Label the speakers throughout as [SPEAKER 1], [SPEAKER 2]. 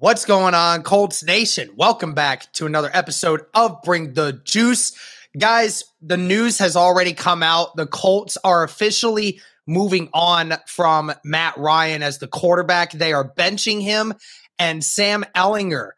[SPEAKER 1] What's going on, Colts Nation? Welcome back to another episode of Bring the Juice. Guys, the news has already come out. The Colts are officially moving on from Matt Ryan as the quarterback. They are benching him, and Sam Ehlinger,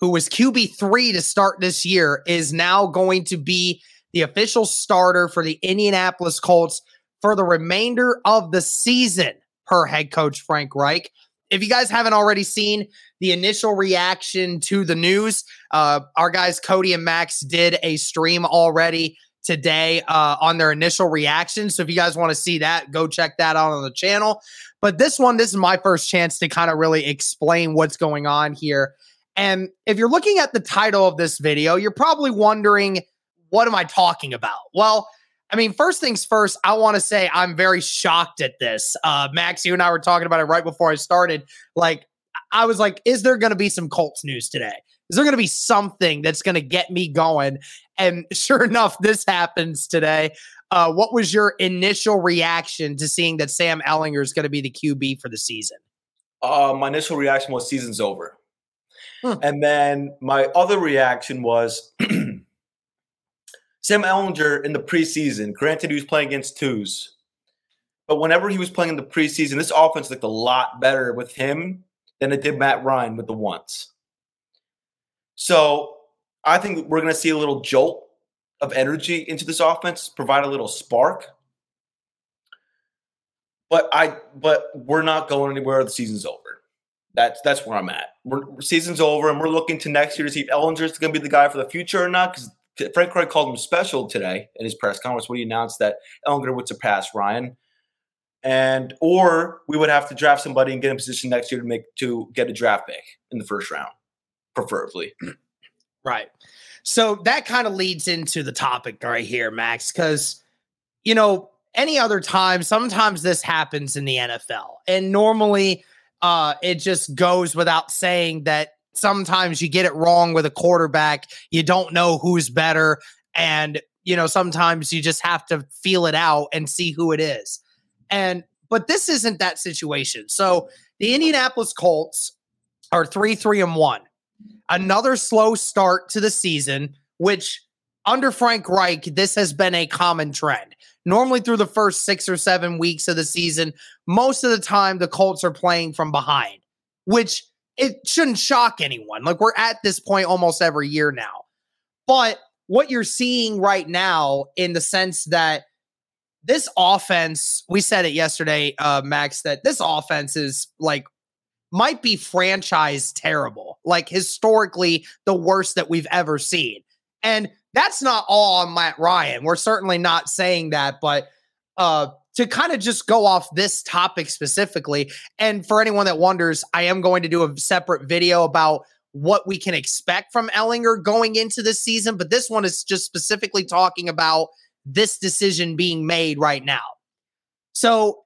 [SPEAKER 1] who was QB3 to start this year, is now going to be the official starter for the Indianapolis Colts for the remainder of the season, per head coach Frank Reich if you guys haven't already seen the initial reaction to the news, uh, our guys Cody and Max did a stream already today uh, on their initial reaction. So if you guys want to see that, go check that out on the channel. But this one, this is my first chance to kind of really explain what's going on here. And if you're looking at the title of this video, you're probably wondering, what am I talking about? Well, I mean, first things first, I want to say I'm very shocked at this. Uh, Max, you and I were talking about it right before I started. Like, I was like, is there going to be some Colts news today? Is there going to be something that's going to get me going? And sure enough, this happens today. Uh, what was your initial reaction to seeing that Sam Ehlinger is going to be the QB for the season?
[SPEAKER 2] Uh, my initial reaction was season's over. Hmm. And then my other reaction was Sam Ehlinger in the preseason, granted he was playing against twos, but whenever he was playing in the preseason, this offense looked a lot better with him than it did Matt Ryan with the ones. So I think we're going to see a little jolt of energy into this offense, provide a little spark. But I, but we're not going anywhere. The season's over. That's that's where I'm at. We're, season's over, and we're looking to next year to see if Ehlinger is going to be the guy for the future or not. Because Frank Reich called him special today in his press conference when he announced that Ehlinger would surpass Ryan. And or we would have to draft somebody and get in position next year to make to get a draft pick in the first round, preferably.
[SPEAKER 1] Right. So that kind of leads into the topic right here, Max, because you know, any other time, sometimes this happens in the NFL. And normally uh it just goes without saying that sometimes you get it wrong with a quarterback. You don't know who's better. And, you know, sometimes you just have to feel it out and see who it is. And, but this isn't that situation. So the Indianapolis Colts are three, three, and one. Another slow start to the season, which under Frank Reich, this has been a common trend. Normally, through the first six or seven weeks of the season, most of the time the Colts are playing from behind, which it shouldn't shock anyone. Like we're at this point almost every year now. But what you're seeing right now, in the sense that this offense, we said it yesterday, uh, Max, that this offense is like might be franchise terrible, like historically the worst that we've ever seen. And that's not all on Matt Ryan. We're certainly not saying that, but uh to kind of just go off this topic specifically, and for anyone that wonders, I am going to do a separate video about what we can expect from Ehlinger going into this season, but this one is just specifically talking about this decision being made right now. So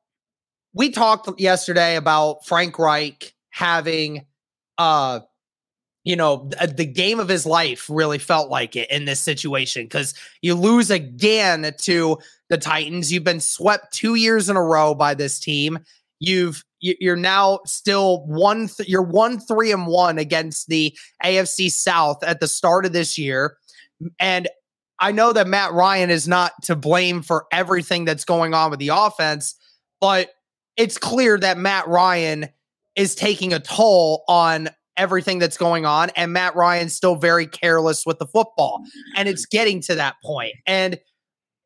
[SPEAKER 1] we talked yesterday about Frank Reich having uh you know, the game of his life really felt like it in this situation because you lose again to the Titans. You've been swept two years in a row by this team. You've you're now still one. Th- you're one three and one against the AFC South at the start of this year, and I know that Matt Ryan is not to blame for everything that's going on with the offense, but it's clear that Matt Ryan is taking a toll on everything that's going on and Matt Ryan's still very careless with the football and it's getting to that point. And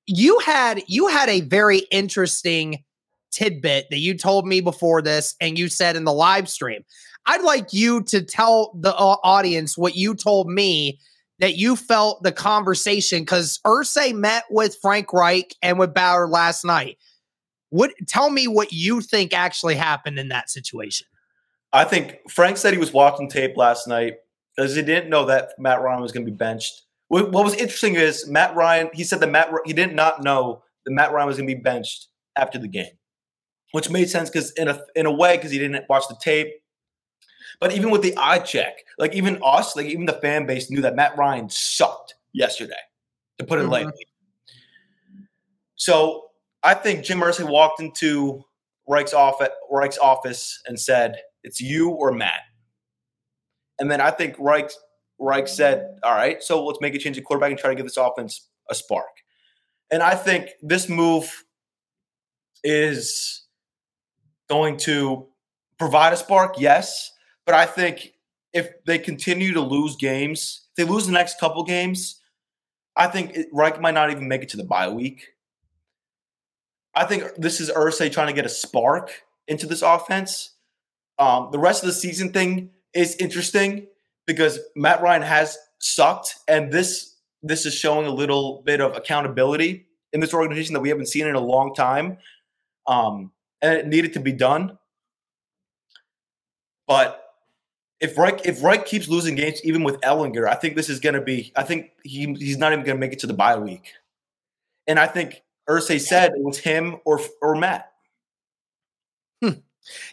[SPEAKER 1] you had you had a very interesting tidbit that you told me before this and you said in the live stream. I'd like you to tell the uh, audience what you told me that you felt the conversation because Irsay met with Frank Reich and with Bauer last night. What tell me what you think actually happened in that situation?
[SPEAKER 2] I think Frank said he was watching tape last night because he didn't know that Matt Ryan was going to be benched. What, was interesting is Matt Ryan. He said that Matt he did not know that Matt Ryan was going to be benched after the game, which made sense because in a in a way because he didn't watch the tape. But even with the eye check, like even us, like even the fan base knew that Matt Ryan sucked yesterday, to put it mm-hmm. lightly. So I think Jim Irsay walked into Reich's office, Reich's office and said, "It's you or Matt." And then I think Reich Reich said, "All right, so let's make a change of quarterback and try to give this offense a spark." And I think this move is going to provide a spark, yes, but I think if they continue to lose games, if they lose the next couple games, I think it, Reich might not even make it to the bye week. I think this is Irsay trying to get a spark into this offense. Um, the rest of the season thing is interesting because Matt Ryan has sucked, and this this is showing a little bit of accountability in this organization that we haven't seen in a long time. Um, and it needed to be done. But if Reich if Reich keeps losing games even with Ehlinger, I think this is going to be. I think he he's not even going to make it to the bye week. And I think Irsay said it was him or or Matt.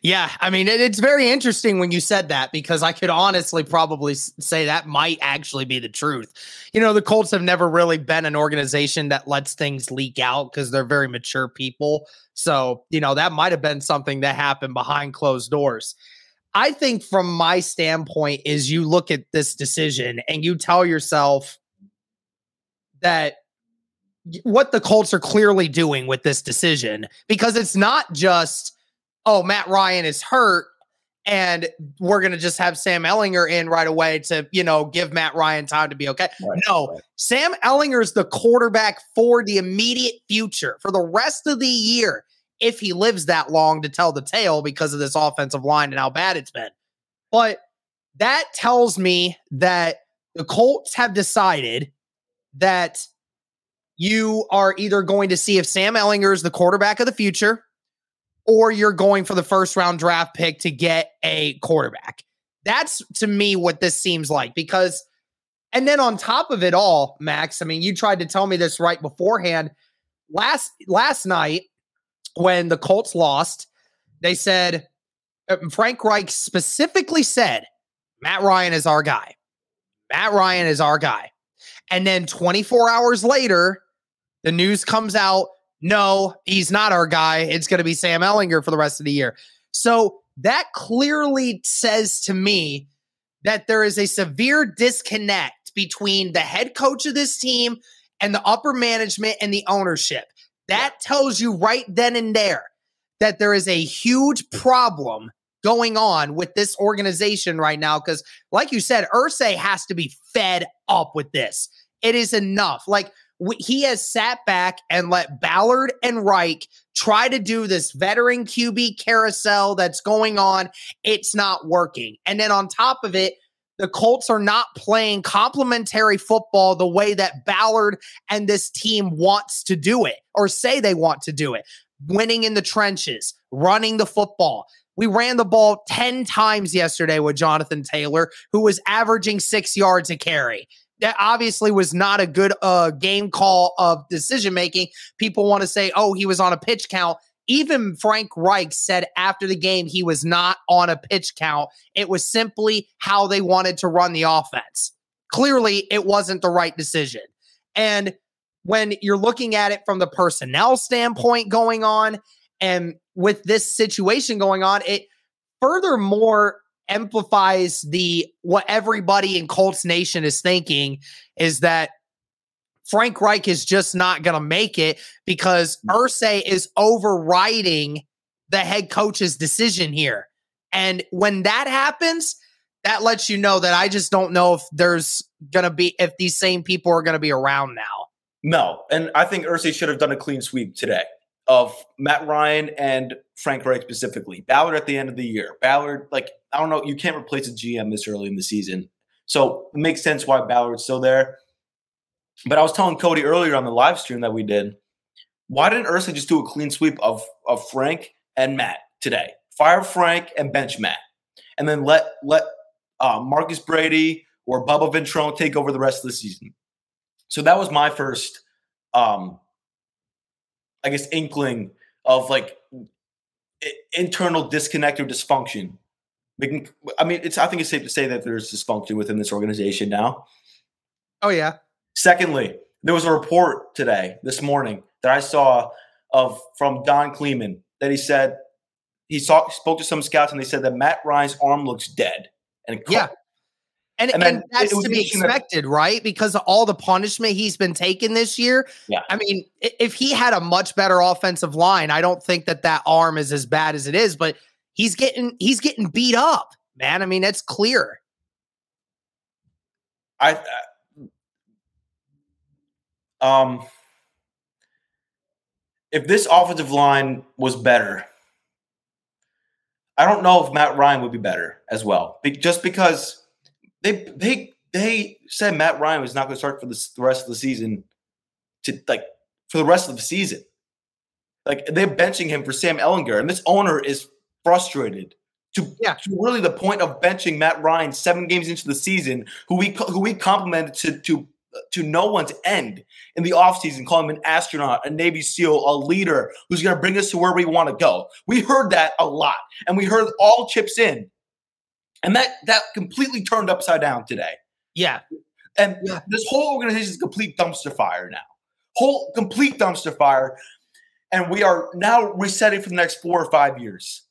[SPEAKER 1] Yeah, I mean it, it's very interesting when you said that because I could honestly probably say that might actually be the truth. You know, the Colts have never really been an organization that lets things leak out because they're very mature people. So, you know, that might have been something that happened behind closed doors. I think from my standpoint is you look at this decision and you tell yourself that what the Colts are clearly doing with this decision because it's not just oh Matt Ryan is hurt and we're going to just have Sam Ehlinger in right away to, you know, give Matt Ryan time to be okay. Right, no, right. Sam is the quarterback for the immediate future for the rest of the year if he lives that long to tell the tale because of this offensive line and how bad it's been. But that tells me that the Colts have decided that you are either going to see if Sam Ehlinger is the quarterback of the future or you're going for the first round draft pick to get a quarterback. That's to me what this seems like because and then on top of it all, Max, I mean, you tried to tell me this right beforehand. Last last night, when the Colts lost, they said, uh, Frank Reich specifically said, Matt Ryan is our guy. Matt Ryan is our guy. And then 24 hours later, the news comes out no, he's not our guy. It's going to be Sam Ehlinger for the rest of the year. So that clearly says to me that there is a severe disconnect between the head coach of this team and the upper management and the ownership. That tells you right then and there that there is a huge problem going on with this organization right now. Because, like you said, Irsay has to be fed up with this. It is enough. Like, he has sat back and let Ballard and Reich try to do this veteran QB carousel that's going on. It's not working. And then on top of it, the Colts are not playing complementary football the way that Ballard and this team wants to do it or say they want to do it. Winning in the trenches, running the football. We ran the ball 10 times yesterday with Jonathan Taylor, who was averaging six yards a carry. That obviously was not a good uh, game call of decision making. People want to say, oh, he was on a pitch count even Frank Reich said after the game he was not on a pitch count. It was simply how they wanted to run the offense. Clearly, it wasn't the right decision. And when you're looking at it from the personnel standpoint going on and with this situation going on, it furthermore amplifies the what everybody in Colts Nation is thinking is that Frank Reich is just not going to make it because Irsay is overriding the head coach's decision here. And when that happens, that lets you know that I just don't know if there's going to be, if these same people are going to be around now.
[SPEAKER 2] No. And I think Irsay should have done a clean sweep today of Matt Ryan and Frank Reich specifically. Ballard at the end of the year. Ballard, like, I don't know, you can't replace a GM this early in the season. So it makes sense why Ballard's still there. But I was telling Cody earlier on the live stream that we did, why didn't Irsay just do a clean sweep of, of Frank and Matt today? Fire Frank and bench Matt. And then let let uh, Marcus Brady or Bubba Ventrone take over the rest of the season. So that was my first um, I guess, inkling of like internal disconnect or dysfunction. Can, I mean, it's. I think it's safe to say that there's dysfunction within this organization now.
[SPEAKER 1] Oh yeah.
[SPEAKER 2] Secondly, there was a report today, this morning, that I saw of from Don Kleeman that he said he saw spoke to some scouts and they said that Matt Ryan's arm looks dead. And
[SPEAKER 1] yeah, and, and, and that's to be expected, that, right? Because of all the punishment he's been taking this year.
[SPEAKER 2] Yeah.
[SPEAKER 1] I mean, if he had a much better offensive line, I don't think that that arm is as bad as it is, but he's getting he's getting beat up, man. I mean, it's clear.
[SPEAKER 2] I uh, um if this offensive line was better, I don't know if Matt Ryan would be better as well. Be- just because they they they said Matt Ryan was not going to start for the rest of the season to like for the rest of the season. Like they're benching him for Sam Ehlinger, and this owner is frustrated to, yeah. to really the point of benching Matt Ryan seven games into the season, who we who we complimented to to to no one's end in the offseason, calling him an astronaut, a Navy SEAL, a leader who's going to bring us to where we want to go. We heard that a lot, and we heard all chips in. And that that completely turned upside down today.
[SPEAKER 1] Yeah.
[SPEAKER 2] And yeah. this whole organization is complete dumpster fire now. Whole complete dumpster fire. And we are now resetting for the next four or five years.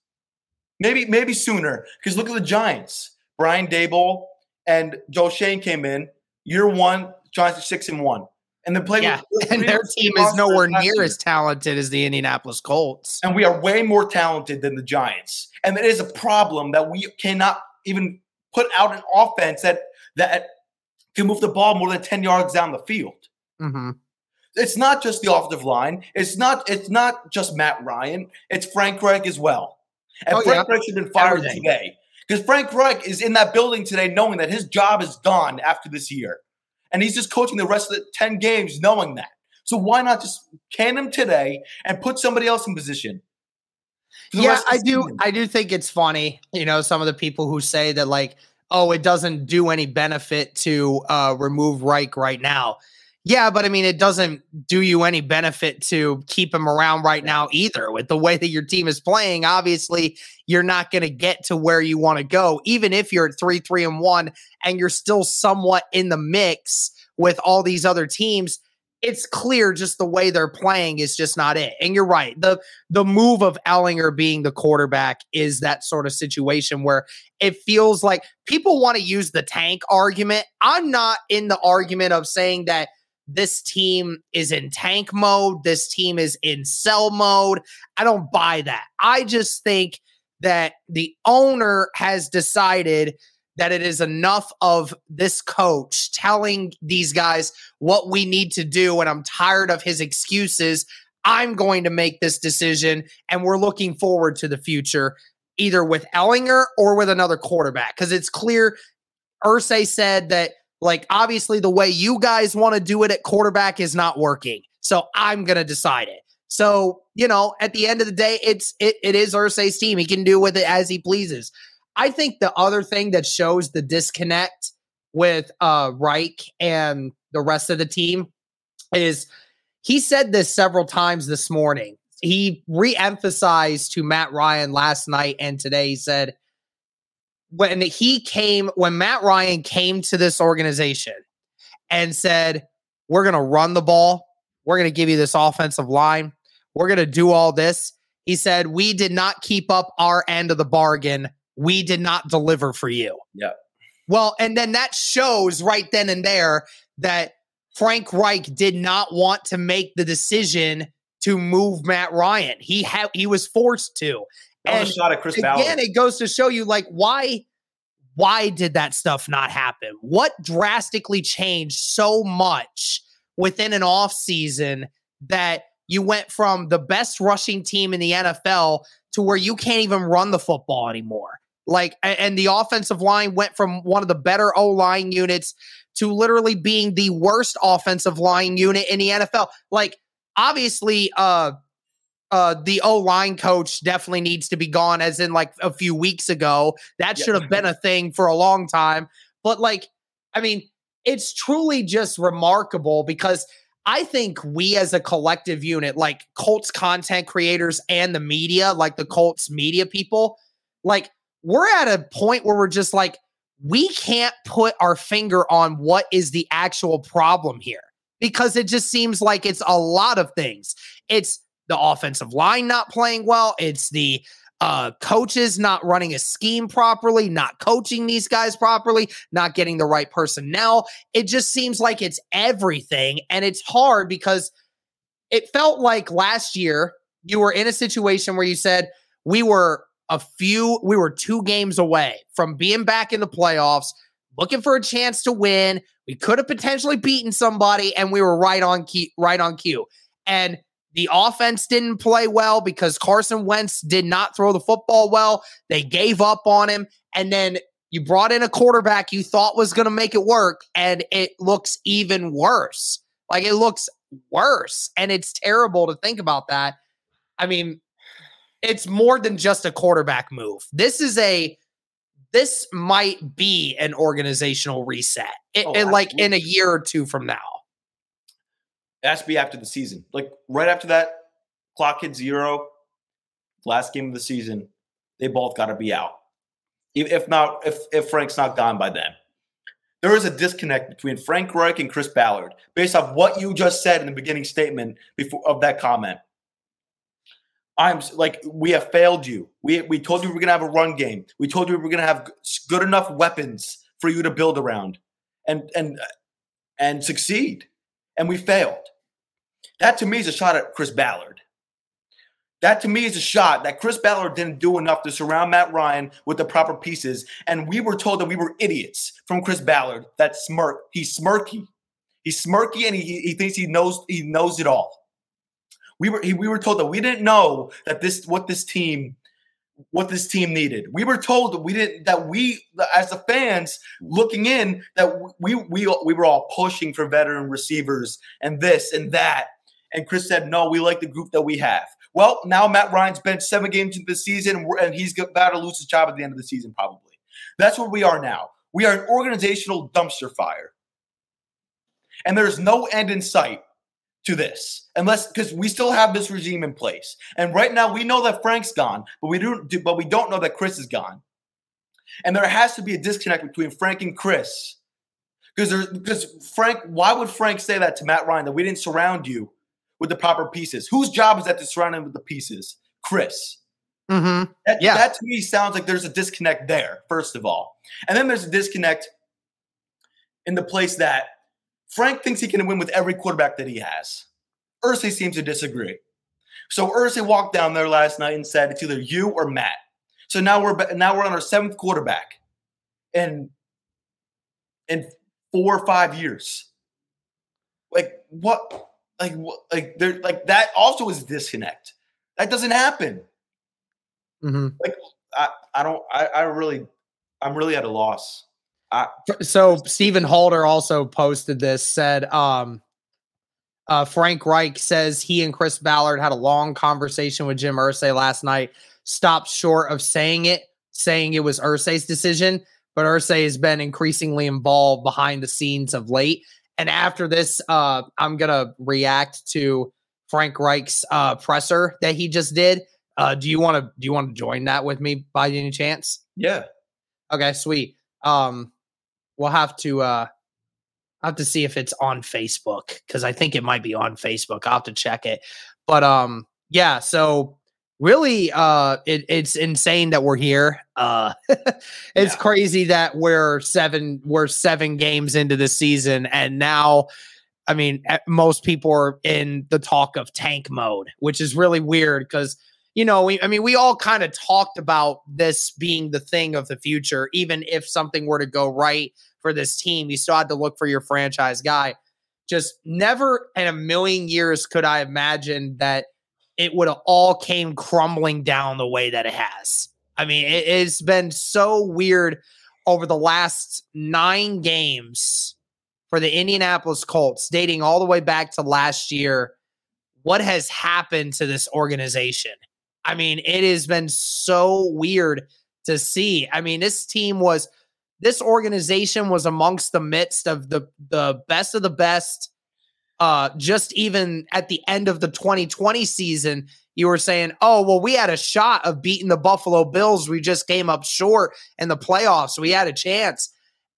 [SPEAKER 2] Maybe, maybe sooner. Because look at the Giants. Brian Daboll and Joe Schoen came in. Year one, Giants are six and one. And then playing
[SPEAKER 1] yeah. and their team is nowhere near as talented as the Indianapolis Colts.
[SPEAKER 2] And we are way more talented than the Giants. And it is a problem that we cannot even put out an offense that that can move the ball more than 10 yards down the field.
[SPEAKER 1] Mm-hmm.
[SPEAKER 2] It's not just the offensive line. It's not it's not just Matt Ryan. It's Frank Reich as well. And oh, Frank yeah. Reich should have been fired Everything. today. Because Frank Reich is in that building today knowing that his job is gone after this year. And he's just coaching the rest of the 10 games knowing that. So why not just can him today and put somebody else in position?
[SPEAKER 1] yeah, I do. Season. I do think it's funny. You know, some of the people who say that like, oh, it doesn't do any benefit to uh, remove Reich right now. Yeah, but I mean, it doesn't do you any benefit to keep him around right now either. With the way that your team is playing, obviously, you're not going to get to where you want to go, even if you're at three, three, and one, and you're still somewhat in the mix with all these other teams it's clear just the way they're playing is just not it. And you're right. The the move of Ehlinger being the quarterback is that sort of situation where it feels like people want to use the tank argument. I'm not in the argument of saying that this team is in tank mode, this team is in sell mode. I don't buy that. I just think that the owner has decided that it is enough of this coach telling these guys what we need to do. And I'm tired of his excuses. I'm going to make this decision. And we're looking forward to the future, either with Ehlinger or with another quarterback. Because it's clear Irsay said that, like, obviously the way you guys want to do it at quarterback is not working. So I'm going to decide it. So, you know, at the end of the day, it's it, it is Irsay's team. He can do with it as he pleases. I think the other thing that shows the disconnect with uh, Reich and the rest of the team is he said this several times this morning. He re-emphasized to Matt Ryan last night and today. He said when he came, when Matt Ryan came to this organization and said, "We're going to run the ball we're going to give you this offensive line. We're going to do all this. He said, We did not keep up our end of the bargain. We did not deliver for you.
[SPEAKER 2] Yeah.
[SPEAKER 1] Well, and then that shows right then and there that Frank Reich did not want to make the decision to move Matt Ryan. He had he was forced to.
[SPEAKER 2] That
[SPEAKER 1] and
[SPEAKER 2] was a shot at Chris
[SPEAKER 1] again,
[SPEAKER 2] Ballard.
[SPEAKER 1] it goes to show you like why why did that stuff not happen? What drastically changed so much within an off season that you went from the best rushing team in the NFL to where you can't even run the football anymore? Like, and the offensive line went from one of the better O line units to literally being the worst offensive line unit in the NFL. Like, obviously, uh, uh, the O line coach definitely needs to be gone, as in like a few weeks ago. That should have been a thing for a long time. But like, I mean, it's truly just remarkable because I think we as a collective unit, like Colts content creators and the media, like the Colts media people, like we're at a point where we're just like, we can't put our finger on what is the actual problem here because it just seems like it's a lot of things. It's the offensive line not playing well, it's the uh, coaches not running a scheme properly, not coaching these guys properly, not getting the right personnel. It just seems like it's everything. And it's hard because it felt like last year you were in a situation where you said, we were a few, we were two games away from being back in the playoffs, looking for a chance to win. We could have potentially beaten somebody, and we were right on key, right on cue. And the offense didn't play well because Carson Wentz did not throw the football well. They gave up on him. And then you brought in a quarterback you thought was going to make it work, and it looks even worse. Like it looks worse. And it's terrible to think about that. I mean, it's more than just a quarterback move. This is a this might be an organizational reset. It,
[SPEAKER 2] Oh,
[SPEAKER 1] it- like in a year or two from now.
[SPEAKER 2] Has to be after the season. Like right after that, clock hit zero, last game of the season, they both got to be out. If not, if if Frank's not gone by then, there is a disconnect between Frank Reich and Chris Ballard based off what you just said in the beginning statement before of that comment. I'm like, we have failed you. We we told you we were gonna have a run game. We told you we were gonna have good enough weapons for you to build around and and and succeed, and we failed. That to me is a shot at Chris Ballard. That to me is a shot that Chris Ballard didn't do enough to surround Matt Ryan with the proper pieces. And we were told that we were idiots from Chris Ballard. That smirk. He's smirky. He's smirky and he, he thinks he knows he knows it all. We were we were told that we didn't know that this what this team what this team needed. We were told that we didn't that we as the fans looking in that we we we were all pushing for veteran receivers and this and that. And Chris said, "No, we like the group that we have." Well, now Matt Ryan's been seven games into the season, and he's about to lose his job at the end of the season, probably. That's where we are now. We are an organizational dumpster fire, and there's no end in sight to this, unless because we still have this regime in place. And right now, we know that Frank's gone, but we don't. do- But we don't know that Chris is gone. And there has to be a disconnect between Frank and Chris, because because Frank. Why would Frank say that to Matt Ryan that we didn't surround you with the proper pieces? Whose job is that to surround him with the pieces? Chris.
[SPEAKER 1] Mm-hmm.
[SPEAKER 2] That,
[SPEAKER 1] Yeah.
[SPEAKER 2] that to me sounds like there's a disconnect there, first of all. And then there's a disconnect in the place that Frank thinks he can win with every quarterback that he has. Irsay seems to disagree. So Irsay walked down there last night and said it's either you or Matt. So now we're now we're on our seventh quarterback in in four or five years. Like what? Like? Like there? Like that also is disconnect. That doesn't happen.
[SPEAKER 1] Mm-hmm.
[SPEAKER 2] I, I don't I, I really I'm really at a loss.
[SPEAKER 1] So Stephen Holder also posted this, said um uh Frank Reich says he and Chris Ballard had a long conversation with Jim Irsay last night, stopped short of saying it, saying it was Irsay's decision, but Irsay has been increasingly involved behind the scenes of late. And after this, uh I'm gonna react to Frank Reich's uh presser that he just did. Uh do you want to do you want to join that with me by any chance?
[SPEAKER 2] Yeah.
[SPEAKER 1] Okay, sweet. Um, we'll have to uh, I have to see if it's on Facebook because I think it might be on Facebook. I'll have to check it. But um, yeah. So really, uh, it, it's insane that we're here. Uh, it's
[SPEAKER 2] Yeah.
[SPEAKER 1] crazy that we're seven we're seven games into the season, and now, I mean, most people are in the talk of tank mode, which is really weird because you know, we I mean, we all kind of talked about this being the thing of the future, even if something were to go right for this team, you still had to look for your franchise guy. Just never in a million years could I imagine that it would have all came crumbling down the way that it has. I mean, it, it's been so weird over the last nine games for the Indianapolis Colts, dating all the way back to last year. What has happened to this organization? I mean, it has been so weird to see. I mean, this team was this organization was amongst the midst of the the best of the best uh just even at the end of the 2020 season you were saying oh well we had a shot of beating the buffalo bills. We just came up short in the playoffs. We had a chance.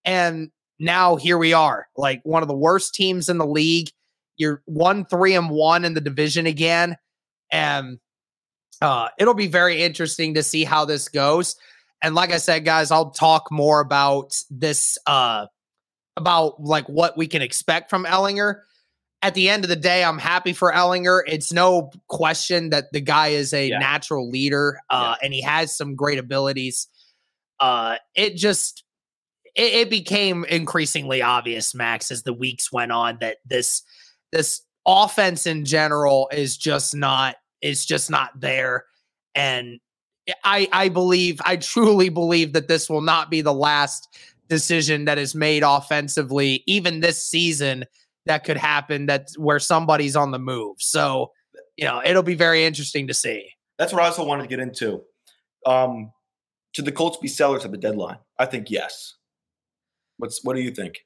[SPEAKER 1] And now here we are like one of the worst teams in the league. You're one three and one in the division again. And uh it'll be very interesting to see how this goes. And like I said, guys, I'll talk more about this, uh, about like what we can expect from Ehlinger. At the end of the day, I'm happy for Ehlinger. It's no question that the guy is a
[SPEAKER 2] Yeah.
[SPEAKER 1] natural leader, uh, and he has some great abilities. Uh, it just it, it became increasingly obvious, Max, as the weeks went on, that this this offense in general is just not is just not there, and I I believe I truly believe that this will not be the last decision that is made offensively, even this season. That could happen. That's where somebody's on the move. So, you know, it'll be very interesting to see.
[SPEAKER 2] That's what I also wanted to get into. Um, should the Colts be sellers at the deadline? I think yes. What's what do you think?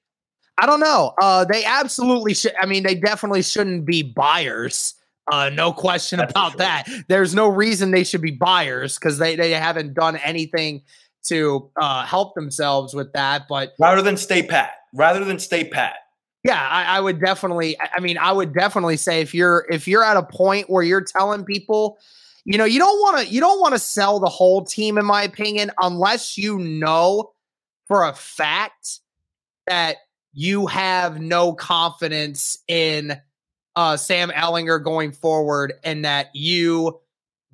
[SPEAKER 1] I don't know. Uh, they absolutely should. I mean, they definitely shouldn't be buyers. Uh, no question
[SPEAKER 2] That's
[SPEAKER 1] about
[SPEAKER 2] sure.
[SPEAKER 1] that. There's no reason they should be buyers because they they haven't done anything to uh, help themselves with that. But
[SPEAKER 2] Rather than stay pat. Rather than stay pat.
[SPEAKER 1] Yeah, I, I would definitely. I mean, I would definitely say if you're if you're at a point where you're telling people, you know, you don't want to you don't want to sell the whole team, in my opinion, unless you know for a fact that you have no confidence in uh, Sam Ehlinger going forward, and that you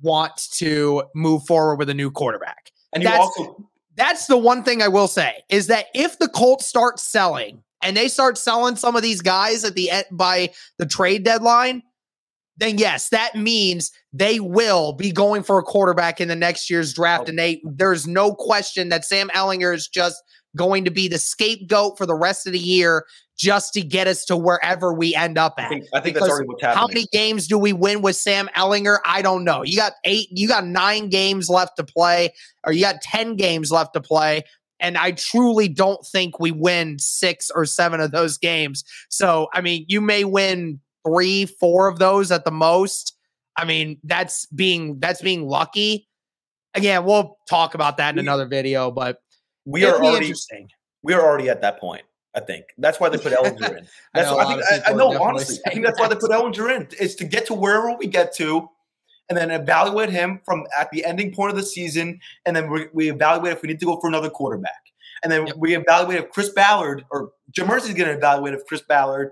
[SPEAKER 1] want to move forward with a new quarterback
[SPEAKER 2] And
[SPEAKER 1] That's-
[SPEAKER 2] also
[SPEAKER 1] that's the one thing I will say is that if the Colts start selling and they start selling some of these guys at the end by the trade deadline, then yes, that means they will be going for a quarterback in the next year's draft.
[SPEAKER 2] Oh.
[SPEAKER 1] And they there's no question that Sam Ehlinger is just going to be the scapegoat for the rest of the year just to get us to wherever we end up
[SPEAKER 2] I
[SPEAKER 1] at.
[SPEAKER 2] think, I think that's already what's happening.
[SPEAKER 1] How many games do we win with Sam Ehlinger? I don't know. You got eight, you got nine games left to play, or you got 10 games left to play. And I truly don't think we win six or seven of those games. So, I mean, you may win three, four of those at the most. I mean, that's being that's being lucky. Again, we'll talk about that in
[SPEAKER 2] We-
[SPEAKER 1] another video, but
[SPEAKER 2] we are already
[SPEAKER 1] interesting.
[SPEAKER 2] we are already at that point. I think that's why they put Ehlinger in.
[SPEAKER 1] I
[SPEAKER 2] That's
[SPEAKER 1] know a
[SPEAKER 2] what, I think. I, I know honestly. I think that's why they put Ehlinger in is to get to wherever we get to, and then evaluate him from at the ending point of the season, and then we, we evaluate if we need to go for another quarterback, and then
[SPEAKER 1] Yep.
[SPEAKER 2] we evaluate if Chris Ballard or Jim Irsay's going to evaluate if Chris Ballard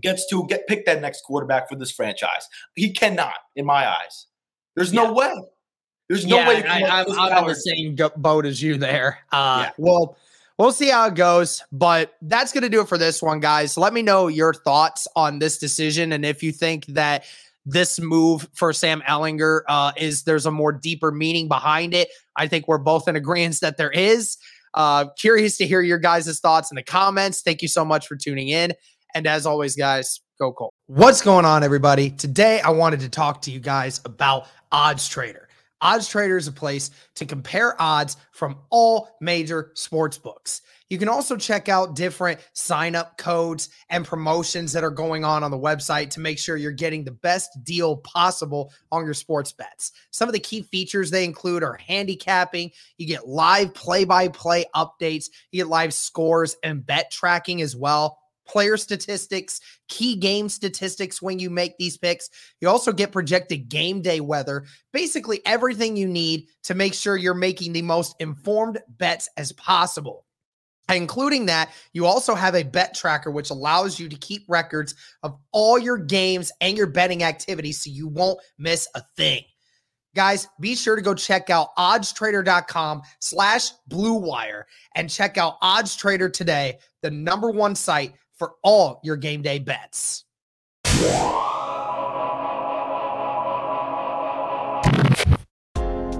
[SPEAKER 2] gets to get pick that next quarterback for this franchise. He cannot, in my eyes. There's no way. There's no
[SPEAKER 1] yeah,
[SPEAKER 2] way.
[SPEAKER 1] I,
[SPEAKER 2] can let
[SPEAKER 1] I'm,
[SPEAKER 2] Chris
[SPEAKER 1] I'm in the same boat as you there. Uh,
[SPEAKER 2] Yeah.
[SPEAKER 1] Well, we'll see how it goes, but that's going to do it for this one, guys. Let me know your thoughts on this decision and if you think that this move for Sam Ehlinger uh, is there's a more deeper meaning behind it. I think we're both in agreement that there is. Uh, curious to hear your guys' thoughts in the comments. Thank you so much for tuning in. And as always, guys, go Colt. What's going on, everybody? Today, I wanted to talk to you guys about Odds Trader. Odds Trader is a place to compare odds from all major sports books. You can also check out different sign up codes and promotions that are going on on the website to make sure you're getting the best deal possible on your sports bets. Some of the key features they include are handicapping, you get live play by play updates, you get live scores and bet tracking as well. player statistics, key game statistics when you make these picks. You also get projected game day weather, basically everything you need to make sure you're making the most informed bets as possible. Including that, you also have a bet tracker, which allows you to keep records of all your games and your betting activities so you won't miss a thing. Guys, be sure to go check out oddstrader.com slash blue wire and check out Odds Trader today, the number one site for all your game day bets.